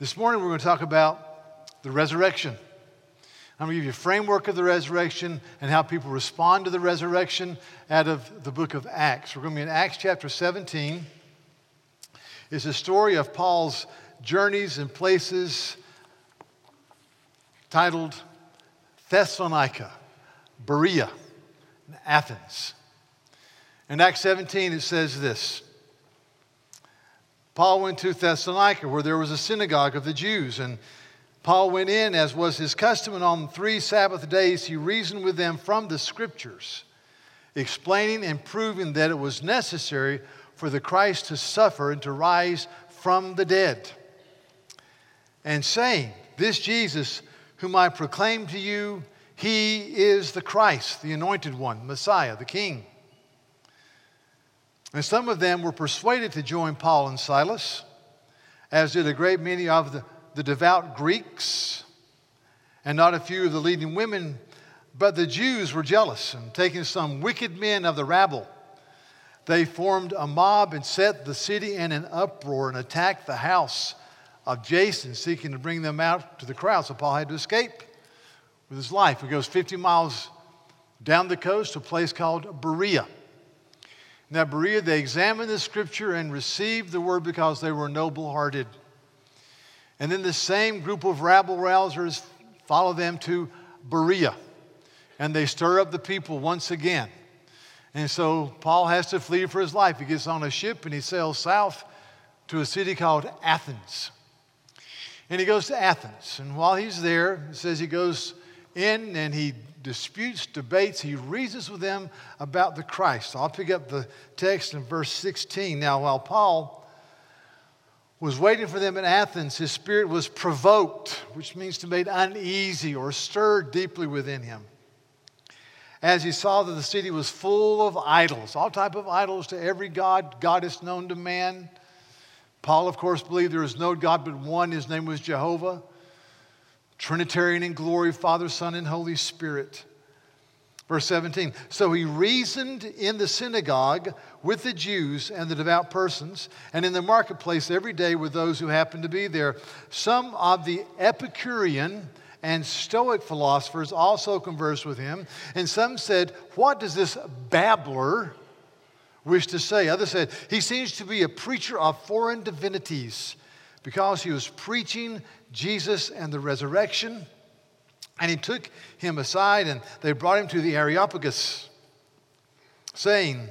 This morning we're going to talk about the resurrection. I'm going to give you a framework of the resurrection and how people respond to the resurrection out of the book of Acts. We're going to be in Acts chapter 17. It's a story of Paul's journeys and places titled Thessalonica, Berea, and Athens. In Acts 17, it says this Paul went to Thessalonica, where there was a synagogue of the Jews, and Paul went in, as was his custom, and on three Sabbath days he reasoned with them from the Scriptures, explaining and proving that it was necessary for the Christ to suffer and to rise from the dead, and saying, This Jesus, whom I proclaim to you, he is the Christ, the anointed one, Messiah, the King. And some of them were persuaded to join Paul and Silas, as did a great many of the, the devout Greeks, and not a few of the leading women. But the Jews were jealous, and taking some wicked men of the rabble, they formed a mob and set the city in an uproar and attacked the house of Jason, seeking to bring them out to the crowd. So Paul had to escape with his life. He goes 50 miles down the coast to a place called Berea. Now, Berea, they examined the scripture and received the word because they were noble hearted. And then the same group of rabble rousers follow them to Berea, and they stir up the people once again. And so Paul has to flee for his life. He gets on a ship and he sails south to a city called Athens. And he goes to Athens. And while he's there, it says he goes in and he disputes, debates, he reasons with them about the Christ. I'll pick up the text in verse 16. Now, while Paul was waiting for them in Athens, his spirit was provoked, which means to be made uneasy or stirred deeply within him. As he saw that the city was full of idols, all type of idols to every god, goddess known to man. Paul, of course, believed there is no God but one. His name was Jehovah. Trinitarian in glory, Father, Son, and Holy Spirit. Verse 17 So he reasoned in the synagogue with the Jews and the devout persons, and in the marketplace every day with those who happened to be there. Some of the Epicurean and Stoic philosophers also conversed with him, and some said, What does this babbler wish to say? Others said, He seems to be a preacher of foreign divinities because he was preaching Jesus and the resurrection. And he took him aside and they brought him to the Areopagus, saying,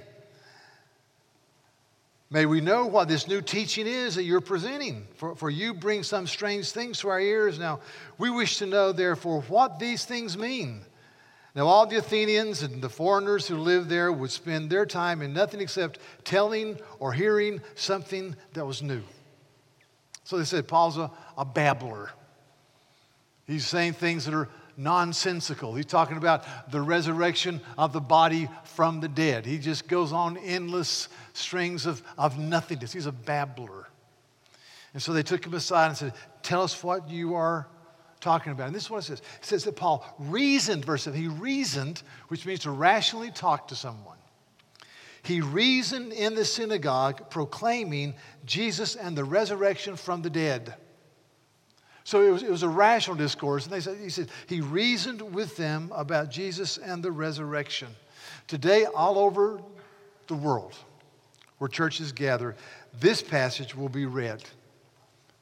May we know what this new teaching is that you're presenting, for, for you bring some strange things to our ears. Now, we wish to know, therefore, what these things mean. Now, all the Athenians and the foreigners who lived there would spend their time in nothing except telling or hearing something that was new. So they said, Paul's a, a babbler. He's saying things that are nonsensical. He's talking about the resurrection of the body from the dead. He just goes on endless strings of, of nothingness. He's a babbler. And so they took him aside and said, Tell us what you are talking about. And this is what it says. It says that Paul reasoned, verse 7. He reasoned, which means to rationally talk to someone. He reasoned in the synagogue, proclaiming Jesus and the resurrection from the dead. So it was, it was a rational discourse. And they said, he said, he reasoned with them about Jesus and the resurrection. Today, all over the world where churches gather, this passage will be read.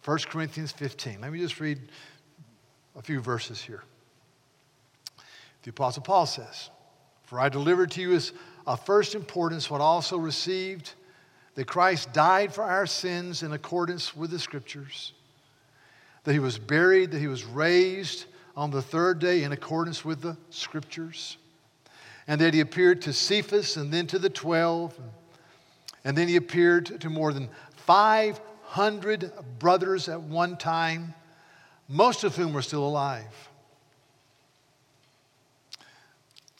1 Corinthians 15. Let me just read a few verses here. The Apostle Paul says, For I delivered to you as of first importance, what also received that Christ died for our sins in accordance with the Scriptures, that he was buried, that he was raised on the third day in accordance with the Scriptures, and that he appeared to Cephas and then to the twelve, and then he appeared to more than 500 brothers at one time, most of whom were still alive.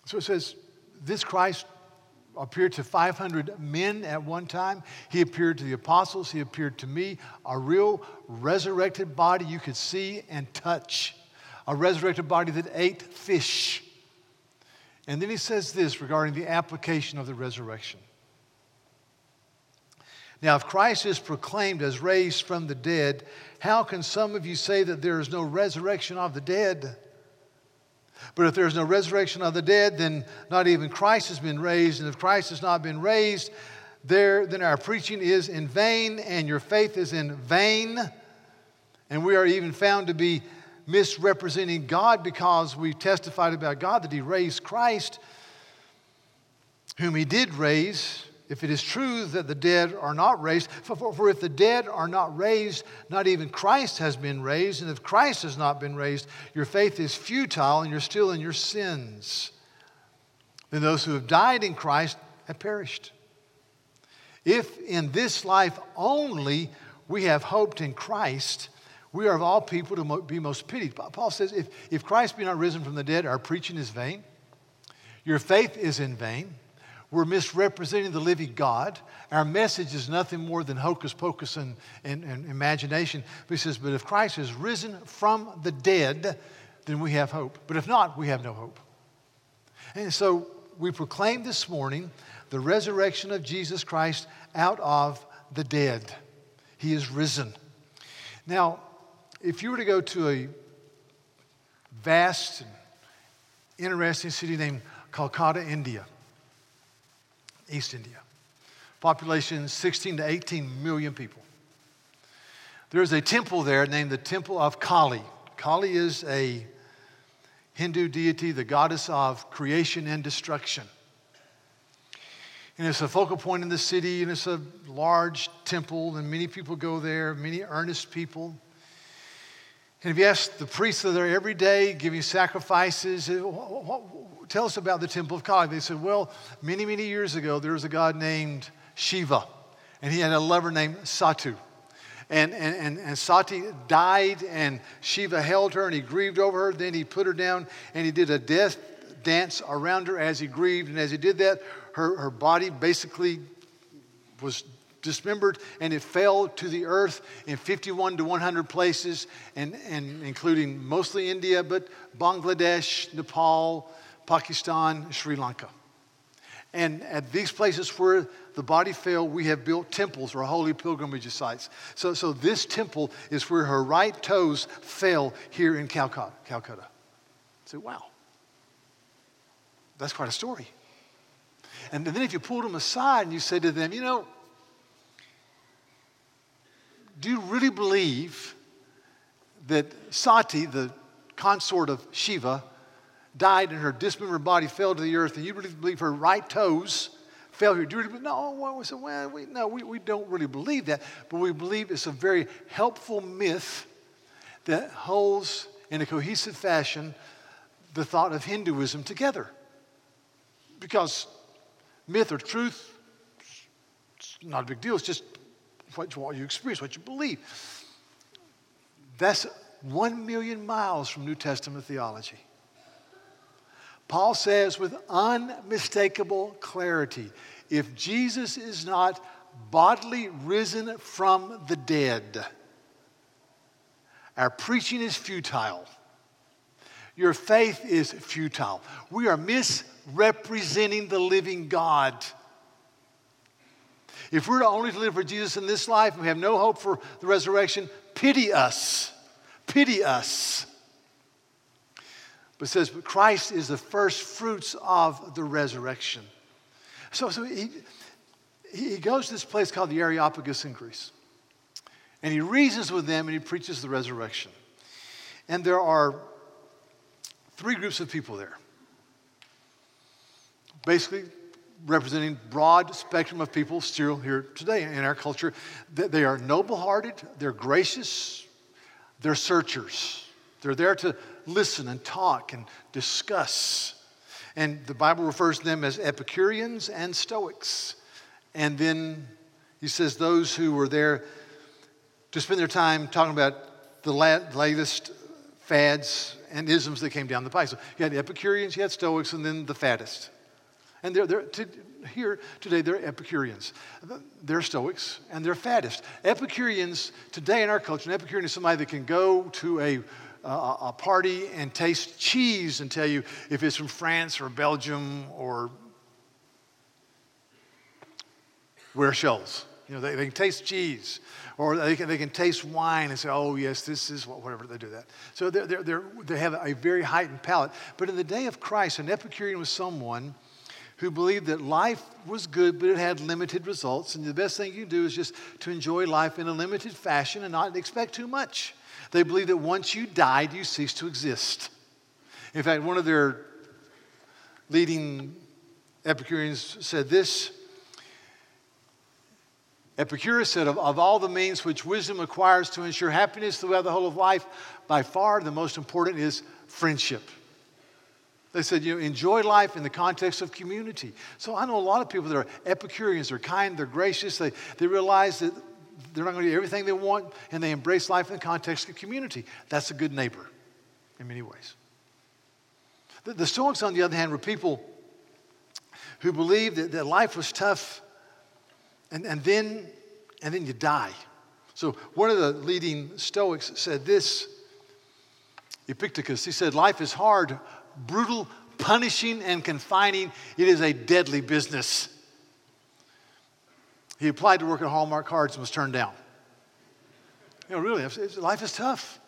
So it says, this Christ appeared to 500 men at one time. He appeared to the apostles. He appeared to me. A real resurrected body you could see and touch. A resurrected body that ate fish. And then he says this regarding the application of the resurrection. Now, if Christ is proclaimed as raised from the dead, how can some of you say that there is no resurrection of the dead? But if there is no resurrection of the dead, then not even Christ has been raised. And if Christ has not been raised, there, then our preaching is in vain and your faith is in vain. And we are even found to be misrepresenting God because we testified about God that He raised Christ, whom He did raise if it is true that the dead are not raised, for, for, for, if the dead are not raised, not even Christ has been raised, and if Christ has not been raised, your faith is futile and you're still in your sins. Then those who have died in Christ have perished. If in this life only we have hoped in Christ, we are of all people to be most pitied. Paul says, if, if Christ be not risen from the dead, our preaching is vain, your faith is in vain. We're misrepresenting the living God. Our message is nothing more than hocus pocus and, and, and imagination. But he says, But if Christ is risen from the dead, then we have hope. But if not, we have no hope. And so we proclaim this morning the resurrection of Jesus Christ out of the dead. He is risen. Now, if you were to go to a vast and interesting city named Calcutta, India, East India. Population 16 to 18 million people. There's a temple there named the Temple of Kali. Kali is a Hindu deity, the goddess of creation and destruction. And it's a focal point in the city, and it's a large temple, and many people go there, many earnest people. And if you ask the priests that are there every day giving sacrifices, tell us about the temple of Kali. They said, well, many, many years ago, there was a god named Shiva, and he had a lover named Sati. And, and, and, and Sati died, and Shiva held her, and he grieved over her. Then he put her down, and he did a death dance around her as he grieved. And as he did that, her, her body basically was dismembered and it fell to the earth in 51 to 100 places, and, and including mostly India, but Bangladesh, Nepal, Pakistan, Sri Lanka. And at these places where the body fell, we have built temples or holy pilgrimage sites. So, so this temple is where her right toes fell here in Calcutta. Calcutta. So, wow. That's quite a story. And then if you pulled them aside and you said to them, you know, do you really believe that Sati, the consort of Shiva, died and her dismembered body fell to the earth, and you really believe her right toes fell here. Do you really, no, well, we said, well, we, no, we, we don't really believe that, but we believe it's a very helpful myth that holds in a cohesive fashion the thought of Hinduism together. Because myth or truth, it's not a big deal, it's just what, what you experience, what you believe. That's one million miles from New Testament theology. Paul says with unmistakable clarity if Jesus is not bodily risen from the dead, our preaching is futile. Your faith is futile. We are misrepresenting the living God. If we're only to live for Jesus in this life and we have no hope for the resurrection, pity us. Pity us. But says, but Christ is the first fruits of the resurrection. So, so he, he goes to this place called the Areopagus in Greece. And he reasons with them and he preaches the resurrection. And there are three groups of people there. Basically, representing broad spectrum of people still here today in our culture. They are noble-hearted, they're gracious, they're searchers. They're there to listen and talk and discuss. And the Bible refers to them as Epicureans and Stoics. And then he says those who were there to spend their time talking about the latest fads and isms that came down the pike. So you had Epicureans, you had Stoics, and then the faddist. And they're, they're to, here today, they're Epicureans. They're Stoics and they're faddists. Epicureans, today in our culture, an Epicurean is somebody that can go to a a party and taste cheese and tell you if it's from France or Belgium or where Shoals. You know, they, they can taste cheese or they can, they can taste wine and say, oh, yes, this is what, whatever they do that. So they're, they're, they're, they have a very heightened palate. But in the day of Christ, an Epicurean was someone who believed that life was good, but it had limited results. And the best thing you do is just to enjoy life in a limited fashion and not expect too much. They believed that once you died, you ceased to exist. In fact, one of their leading Epicureans said this Epicurus said, of, of all the means which wisdom acquires to ensure happiness throughout the whole of life, by far the most important is friendship. They said, you know, enjoy life in the context of community. So I know a lot of people that are Epicureans, they're kind, they're gracious, they, they realize that they're not going to do everything they want, and they embrace life in the context of community. That's a good neighbor in many ways. The, the Stoics, on the other hand, were people who believed that, that life was tough and, and, then, and then you die. So one of the leading Stoics said this Epictetus, he said, Life is hard, brutal, punishing, and confining. It is a deadly business. He applied to work at Hallmark Cards and was turned down. You know, really, life is tough.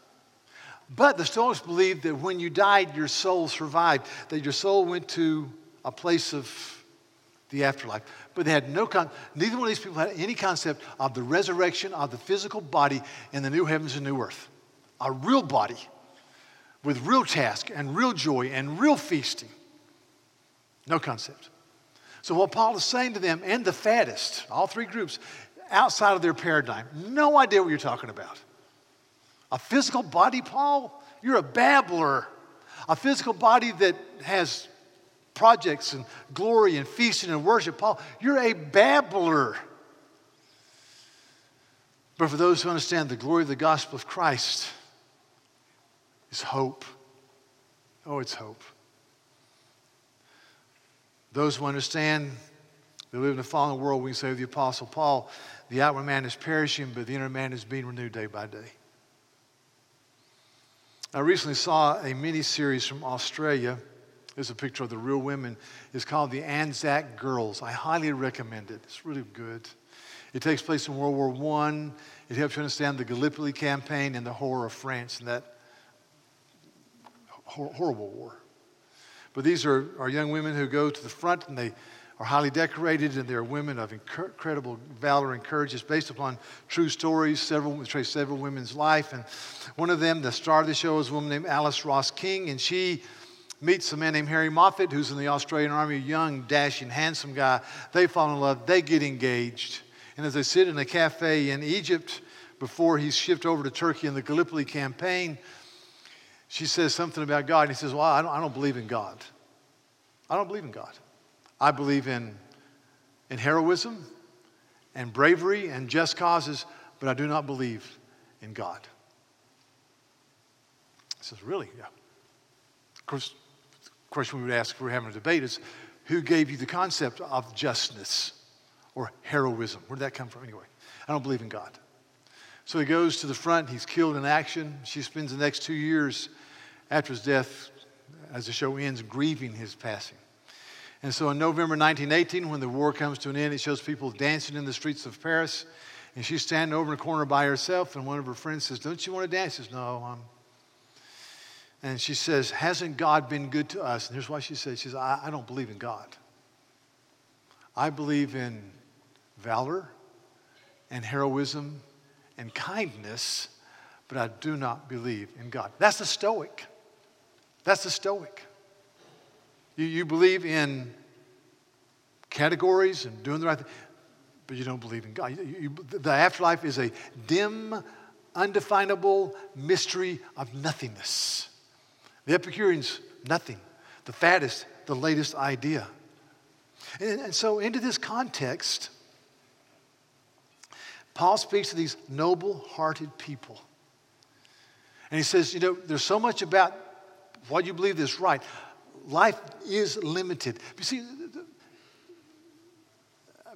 But the Stoics believed that when you died, your soul survived, that your soul went to a place of the afterlife. But they had no, con- neither one of these people had any concept of the resurrection of the physical body in the new heavens and new earth. A real body with real task and real joy and real feasting. No concept. So, what Paul is saying to them and the faddist, all three groups, outside of their paradigm, no idea what you're talking about. A physical body, Paul? You're a babbler. A physical body that has projects and glory and feasting and worship. Paul, you're a babbler. But for those who understand the glory of the gospel of Christ, is hope. Oh, it's hope. Those who understand they live in a fallen world, we can say with the Apostle Paul, the outward man is perishing, but the inner man is being renewed day by day. I recently saw a mini series from Australia there's a picture of the real women. It's called The Anzac Girls. I highly recommend it. It's really good. It takes place in World War I. It helps you understand the Gallipoli campaign and the horror of France and that horrible war. But these are, are young women who go to the front and they are highly decorated and they're women of incredible valor and courage. It's based upon true stories. Several trace several women's life, and one of them, the star of the show, is a woman named Alice Ross King, and she meets a man named Harry Moffat, who's in the Australian Army, a young, dashing, handsome guy. They fall in love, they get engaged. And as they sit in a cafe in Egypt before he's shipped over to Turkey in the Gallipoli campaign, she says something about God. And he says, Well, I don't, I don't believe in God. I don't believe in God. I believe in, in heroism and bravery and just causes, but I do not believe in God. He says, Really? Yeah. Of course, question we would ask if we were having a debate is who gave you the concept of justness or heroism? Where did that come from anyway? I don't believe in God. So he goes to the front, he's killed in action. She spends the next two years after his death, as the show ends, grieving his passing. And so in November 1918, when the war comes to an end, it shows people dancing in the streets of Paris. And she's standing over in a corner by herself, and one of her friends says, Don't you want to dance? She says, No, I'm and she says, Hasn't God been good to us? And here's why she says, She says, I, I don't believe in God. I believe in valor and heroism and kindness, but I do not believe in God. That's the Stoic. That's the Stoic. You, you believe in categories and doing the right thing, but you don't believe in God. You, you, the afterlife is a dim, undefinable mystery of nothingness. The Epicureans, nothing. The faddist, the latest idea. And, and so, into this context, Paul speaks to these noble hearted people. And he says, You know, there's so much about what you believe is right. Life is limited. You see,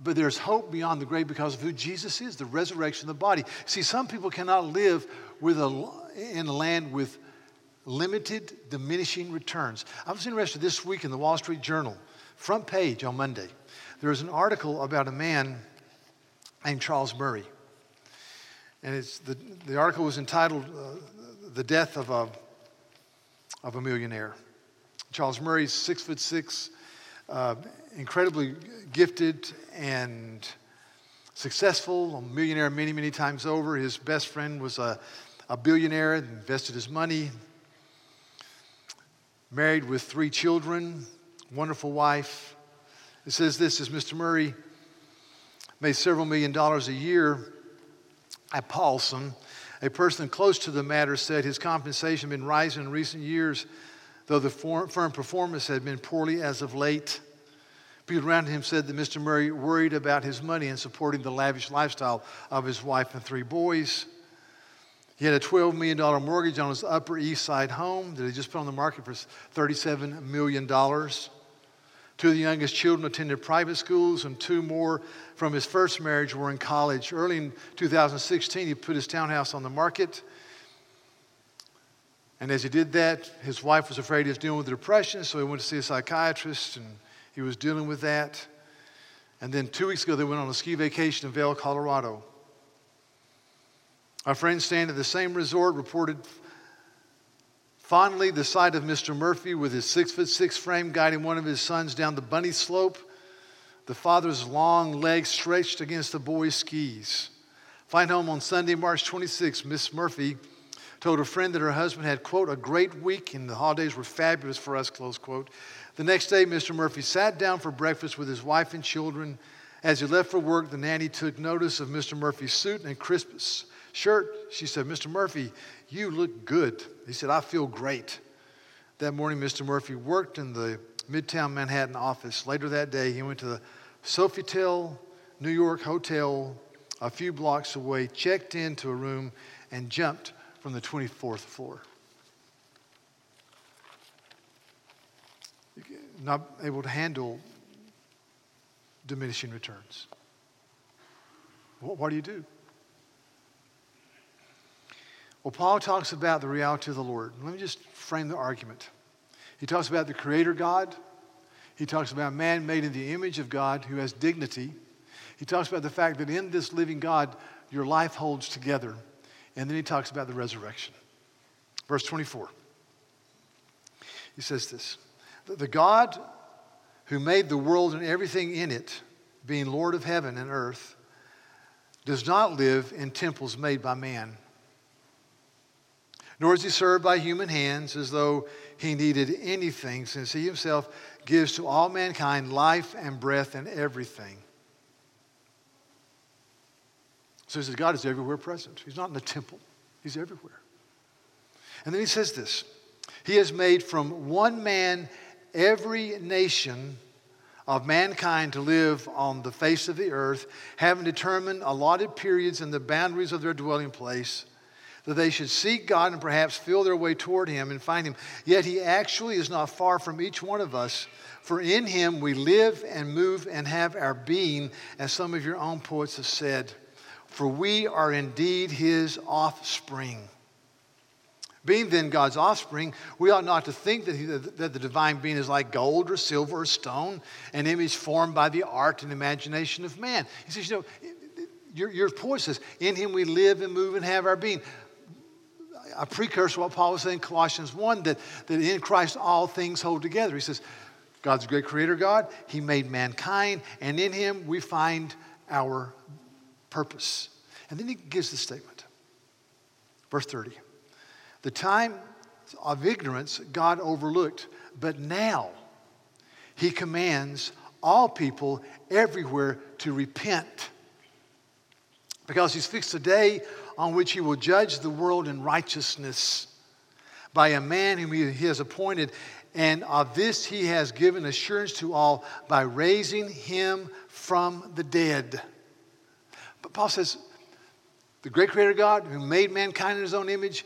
but there's hope beyond the grave because of who Jesus is, the resurrection of the body. See, some people cannot live with a, in a land with limited, diminishing returns. I was interested this week in the Wall Street Journal, front page on Monday. There was an article about a man named Charles Murray. And it's the, the article was entitled uh, The Death of a, of a Millionaire. Charles Murray's six foot six, uh, incredibly gifted and successful, a millionaire many, many times over. His best friend was a, a billionaire, invested his money, married with three children, wonderful wife. It says this as Mr. Murray made several million dollars a year at Paulson. A person close to the matter said his compensation had been rising in recent years, though the firm performance had been poorly as of late. People around him said that Mr. Murray worried about his money and supporting the lavish lifestyle of his wife and three boys. He had a $12 million mortgage on his Upper East Side home that he just put on the market for $37 million. Two of the youngest children attended private schools, and two more from his first marriage were in college. Early in 2016, he put his townhouse on the market. And as he did that, his wife was afraid he was dealing with depression, so he went to see a psychiatrist, and he was dealing with that. And then two weeks ago, they went on a ski vacation in Vail, Colorado. Our friends staying at the same resort reported Fondly, the sight of Mr. Murphy with his six foot six frame guiding one of his sons down the bunny slope, the father's long legs stretched against the boy's skis. Flying home on Sunday, March 26, Miss Murphy told a friend that her husband had, quote, a great week and the holidays were fabulous for us, close quote. The next day, Mr. Murphy sat down for breakfast with his wife and children. As he left for work, the nanny took notice of Mr. Murphy's suit and crisp shirt. She said, Mr. Murphy, you look good. He said, I feel great. That morning, Mr. Murphy worked in the Midtown Manhattan office. Later that day, he went to the Sofitel New York hotel a few blocks away, checked into a room, and jumped from the 24th floor. Not able to handle diminishing returns. What, do you do? Well, Paul talks about the reality of the Lord. Let me just frame the argument. He talks about the Creator God. He talks about man made in the image of God who has dignity. He talks about the fact that in this living God, your life holds together. And then he talks about the resurrection. Verse 24. He says this The God who made the world and everything in it, being Lord of heaven and earth, does not live in temples made by man nor is he served by human hands as though he needed anything, since he himself gives to all mankind life and breath and everything. So he says, God is everywhere present. He's not in the temple, he's everywhere. And then he says this He has made from one man every nation of mankind to live on the face of the earth, having determined allotted periods and the boundaries of their dwelling place that they should seek God and perhaps feel their way toward Him and find Him. Yet He actually is not far from each one of us, for in Him we live and move and have our being, as some of your own poets have said. For we are indeed His offspring. Being then God's offspring, we ought not to think that, he, that the divine being is like gold or silver or stone, an image formed by the art and imagination of man. He says, you know, your, your poet says, in him we live and move and have our being a precursor what Paul was saying in Colossians 1 that, that in Christ all things hold together. He says, God's a great creator God. He made mankind, and in him we find our purpose. And then he gives the statement. Verse 30. The time of ignorance God overlooked, but now he commands all people everywhere to repent. Because he's fixed a day on which he will judge the world in righteousness by a man whom he has appointed. And of this he has given assurance to all by raising him from the dead. But Paul says, the great creator God who made mankind in his own image,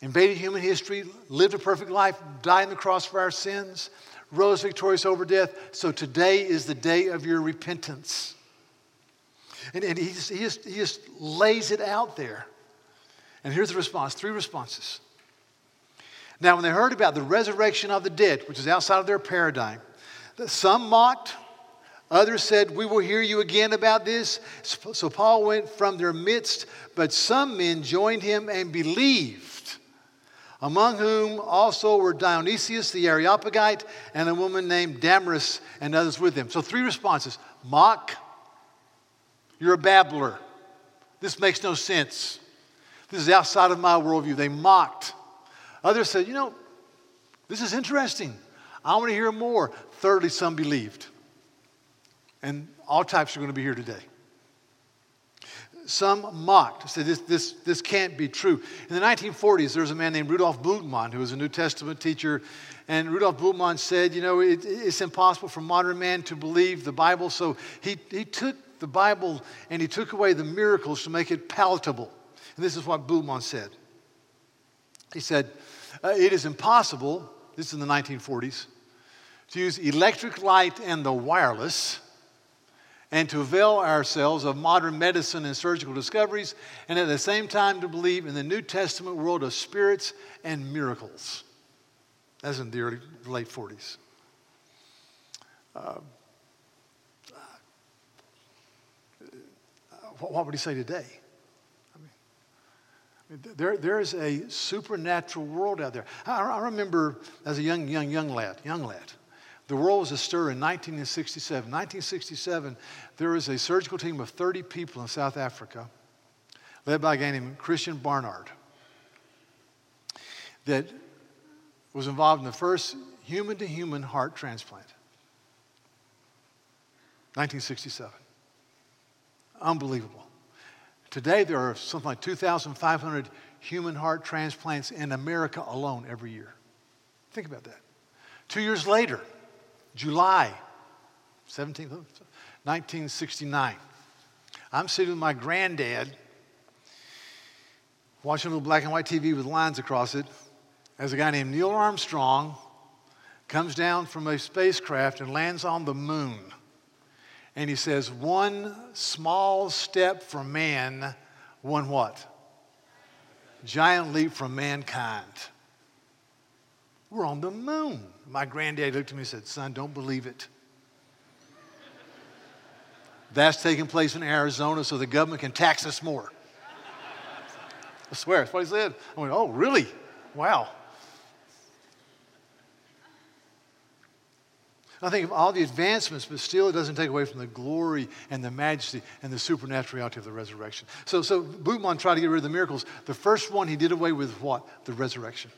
invaded human history, lived a perfect life, died on the cross for our sins, rose victorious over death. So today is the day of your repentance. And, and he, just, he, just, he just lays it out there. And here's the response three responses. Now, when they heard about the resurrection of the dead, which is outside of their paradigm, some mocked, Others said, We will hear you again about this. So Paul went from their midst, but some men joined him and believed, among whom also were Dionysius the Areopagite and a woman named Damaris and others with him. So three responses mock, you're a babbler. This makes no sense. This is outside of my worldview. They mocked. Others said, You know, this is interesting. I want to hear more. Thirdly, some believed. And all types are going to be here today. Some mocked, said this, this, this can't be true. In the 1940s, there was a man named Rudolf Bultmann who was a New Testament teacher. And Rudolf Bultmann said, you know, it, it's impossible for modern man to believe the Bible. So he, he took the Bible and he took away the miracles to make it palatable. And this is what Bultmann said. He said, uh, It is impossible, this is in the 1940s, to use electric light and the wireless and to avail ourselves of modern medicine and surgical discoveries, and at the same time to believe in the New Testament world of spirits and miracles. That's in the early, late 40s. Uh, what would he say today? I mean, there, there is a supernatural world out there. I, I remember as a young, young, young lad, young lad, the world was astir in 1967. 1967, there was a surgical team of 30 people in South Africa, led by a guy named Christiaan Barnard, that was involved in the first human to human heart transplant. 1967. Unbelievable. Today, there are something like 2,500 human heart transplants in America alone every year. Think about that. Two years later, July 17th, 1969. I'm sitting with my granddad watching a little black and white TV with lines across it as a guy named Neil Armstrong comes down from a spacecraft and lands on the moon. And he says, One small step for man, one what? Giant leap for mankind. We're on the moon. My granddad looked at me and said, Son, don't believe it. That's taking place in Arizona so the government can tax us more. I swear, that's what he said. I went, Oh, really? Wow. I think of all the advancements, but still it doesn't take away from the glory and the majesty and the supernatural reality of the resurrection. So, so Bultmann tried to get rid of the miracles. The first one he did away with what? The resurrection.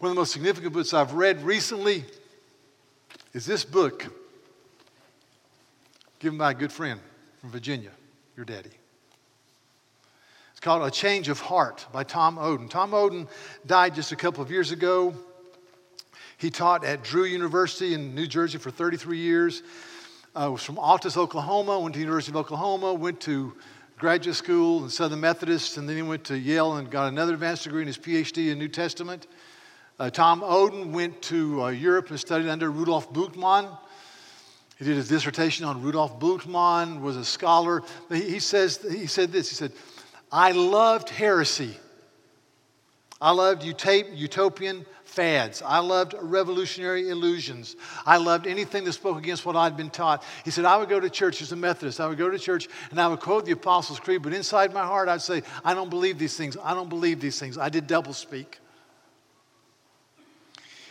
One of the most significant books I've read recently is this book given by a good friend from Virginia, your daddy. It's called A Change of Heart by Tom Oden. Tom Oden died just a couple of years ago. He taught at Drew University in New Jersey for 33 years. Uh, was from Altus, Oklahoma, went to University of Oklahoma, went to graduate school in Southern Methodist, and then he went to Yale and got another advanced degree in his PhD in New Testament. Uh, Tom Oden went to uh, Europe and studied under Rudolf Bultmann. He did his dissertation on Rudolf Bultmann, was a scholar. He, he, says, he said this, he said, I loved heresy. I loved utopian fads. I loved revolutionary illusions. I loved anything that spoke against what I'd been taught. He said, I would go to church as a Methodist. I would go to church and I would quote the Apostles' Creed, but inside my heart I'd say, I don't believe these things. I don't believe these things. I did double speak.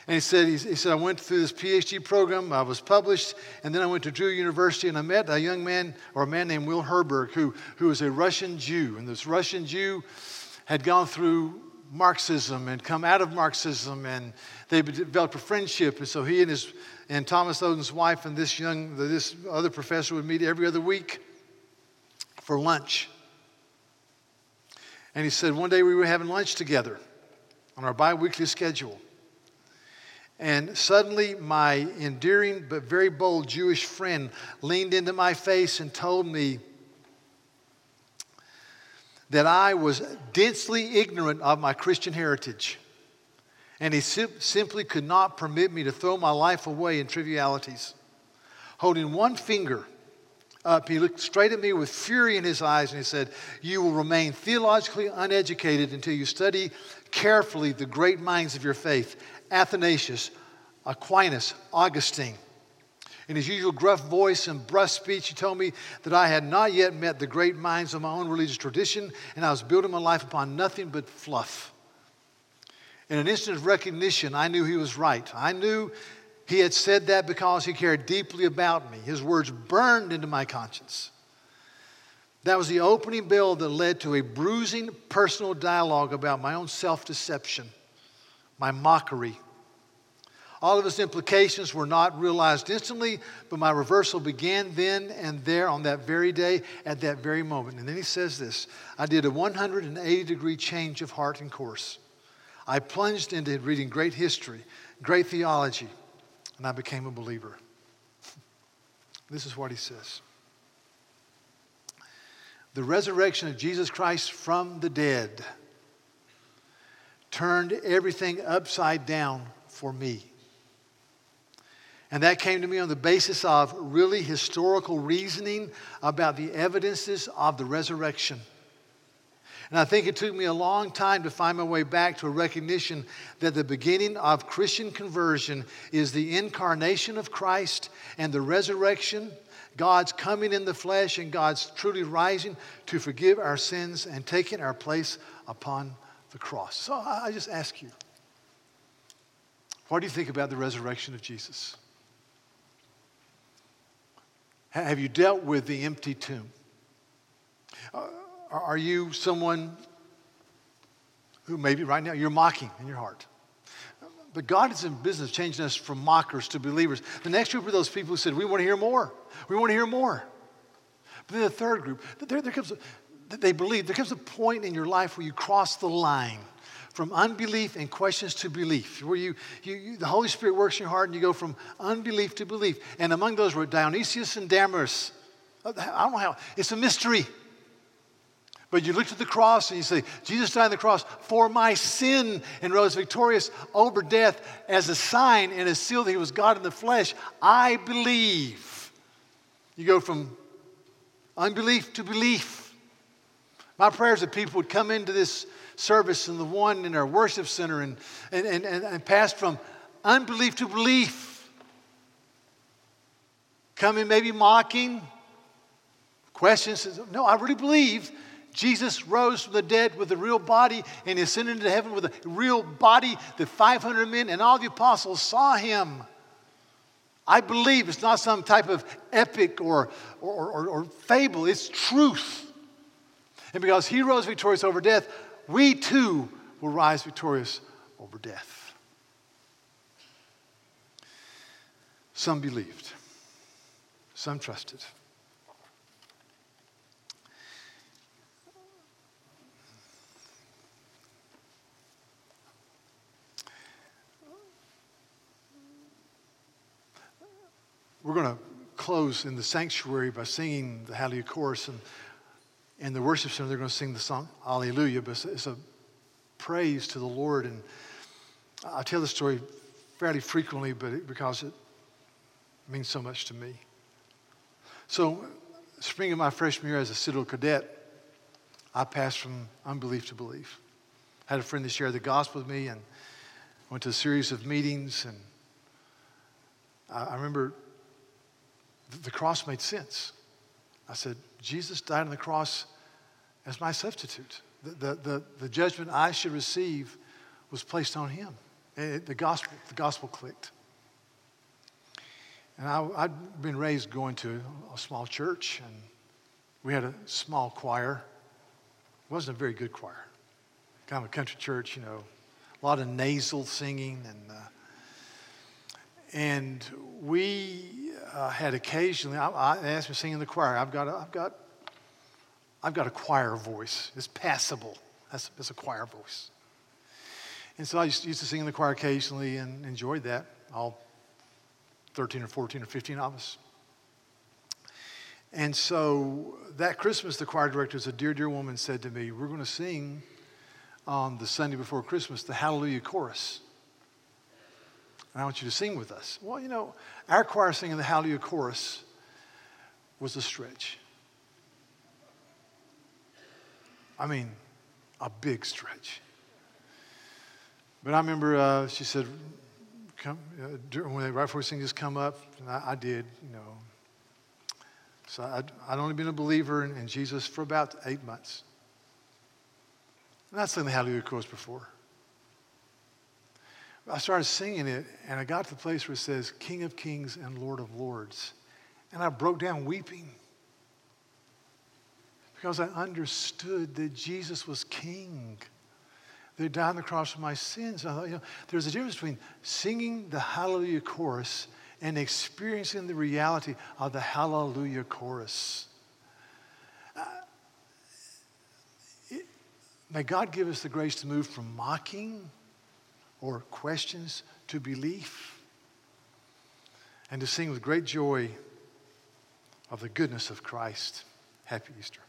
And he said, he, he, said, I went through this PhD program, I was published, and then I went to Drew University and I met a young man, or a man named Will Herberg, who, who was a Russian Jew. And this Russian Jew had gone through Marxism and come out of Marxism, and they developed a friendship. And so he and his and Thomas Oden's wife and this young, this other professor would meet every other week for lunch. And he said one day we were having lunch together on our biweekly schedule. And suddenly, my endearing but very bold Jewish friend leaned into my face and told me that I was densely ignorant of my Christian heritage. And he sim- simply could not permit me to throw my life away in trivialities. Holding one finger up, he looked straight at me with fury in his eyes and he said, You will remain theologically uneducated until you study carefully the great minds of your faith Athanasius, Aquinas, Augustine. In his usual gruff voice and brusque speech, he told me that I had not yet met the great minds of my own religious tradition, and I was building my life upon nothing but fluff. In an instant of recognition, I knew he was right. I knew he had said that because he cared deeply about me. His words burned into my conscience. That was the opening bell that led to a bruising personal dialogue about my own self deception, my mockery. All of its implications were not realized instantly, but my reversal began then and there on that very day, at that very moment. And then he says this I did a 180 degree change of heart and course. I plunged into reading great history, great theology, and I became a believer. This is what he says The resurrection of Jesus Christ from the dead turned everything upside down for me. And that came to me on the basis of really historical reasoning about the evidences of the resurrection. And I think it took me a long time to find my way back to a recognition that the beginning of Christian conversion is the incarnation of Christ and the resurrection, God's coming in the flesh, and God's truly rising to forgive our sins and taking our place upon the cross. So I just ask you, what do you think about the resurrection of Jesus? Have you dealt with the empty tomb? Uh, are you someone who maybe right now you're mocking in your heart? But God is in business changing us from mockers to believers. The next group are those people who said, We want to hear more. We want to hear more. But then the third group, there, there comes a, they believe, there comes a point in your life where you cross the line from unbelief and questions to belief, where you, you, you, the Holy Spirit works in your heart and you go from unbelief to belief. And among those were Dionysius and Damaris. Oh, I don't know how, it's a mystery. But you look to the cross and you say, Jesus died on the cross for my sin and rose victorious over death as a sign and a seal that he was God in the flesh. I believe. You go from unbelief to belief. My prayers that people would come into this service and the one in our worship center and, and, and, and pass from unbelief to belief. Coming maybe mocking, questions. No, I really believe Jesus rose from the dead with a real body and ascended into heaven with a real body. The 500 men and all the apostles saw him. I believe it's not some type of epic or, or, or, or fable, it's truth. And because he rose victorious over death, we too will rise victorious over death. Some believed, some trusted. We're going to close in the sanctuary by singing the Hallelujah chorus. And in the worship center, they're going to sing the song Hallelujah. But it's a praise to the Lord. And I tell the story fairly frequently, but because it means so much to me. So, spring of my freshman year as a Citadel cadet, I passed from unbelief to belief. I had a friend that shared the gospel with me and went to a series of meetings. And I remember the cross made sense. I said, Jesus died on the cross as my substitute. The, the, the, the judgment I should receive was placed on him. It, the, gospel, the gospel clicked. And I, I'd been raised going to a small church, and we had a small choir. It wasn't a very good choir. Kind of a country church, you know, a lot of nasal singing. And, uh, and we uh, had occasionally, I, I asked me to sing in the choir. I've got, a, I've got, I've got a choir voice. It's passable. That's, that's a choir voice. And so I used, used to sing in the choir occasionally and enjoyed that. All 13 or 14 or 15 of us. And so that Christmas, the choir director, a dear, dear woman, said to me, We're going to sing on the Sunday before Christmas the Hallelujah chorus and I want you to sing with us. Well, you know, our choir singing the Hallelujah chorus was a stretch. I mean, a big stretch. But I remember uh, she said, come, uh, when they, right before sing just come up, and I, I did, you know. So I'd, I'd only been a believer in, in Jesus for about eight months. And I'd sung the Hallelujah chorus before. I started singing it, and I got to the place where it says, King of Kings and Lord of Lords. And I broke down weeping because I understood that Jesus was King. They died on the cross for my sins. I thought, you know, there's a difference between singing the Hallelujah chorus and experiencing the reality of the Hallelujah chorus. Uh, may God give us the grace to move from mocking or questions to belief and to sing with great joy of the goodness of Christ. Happy Easter.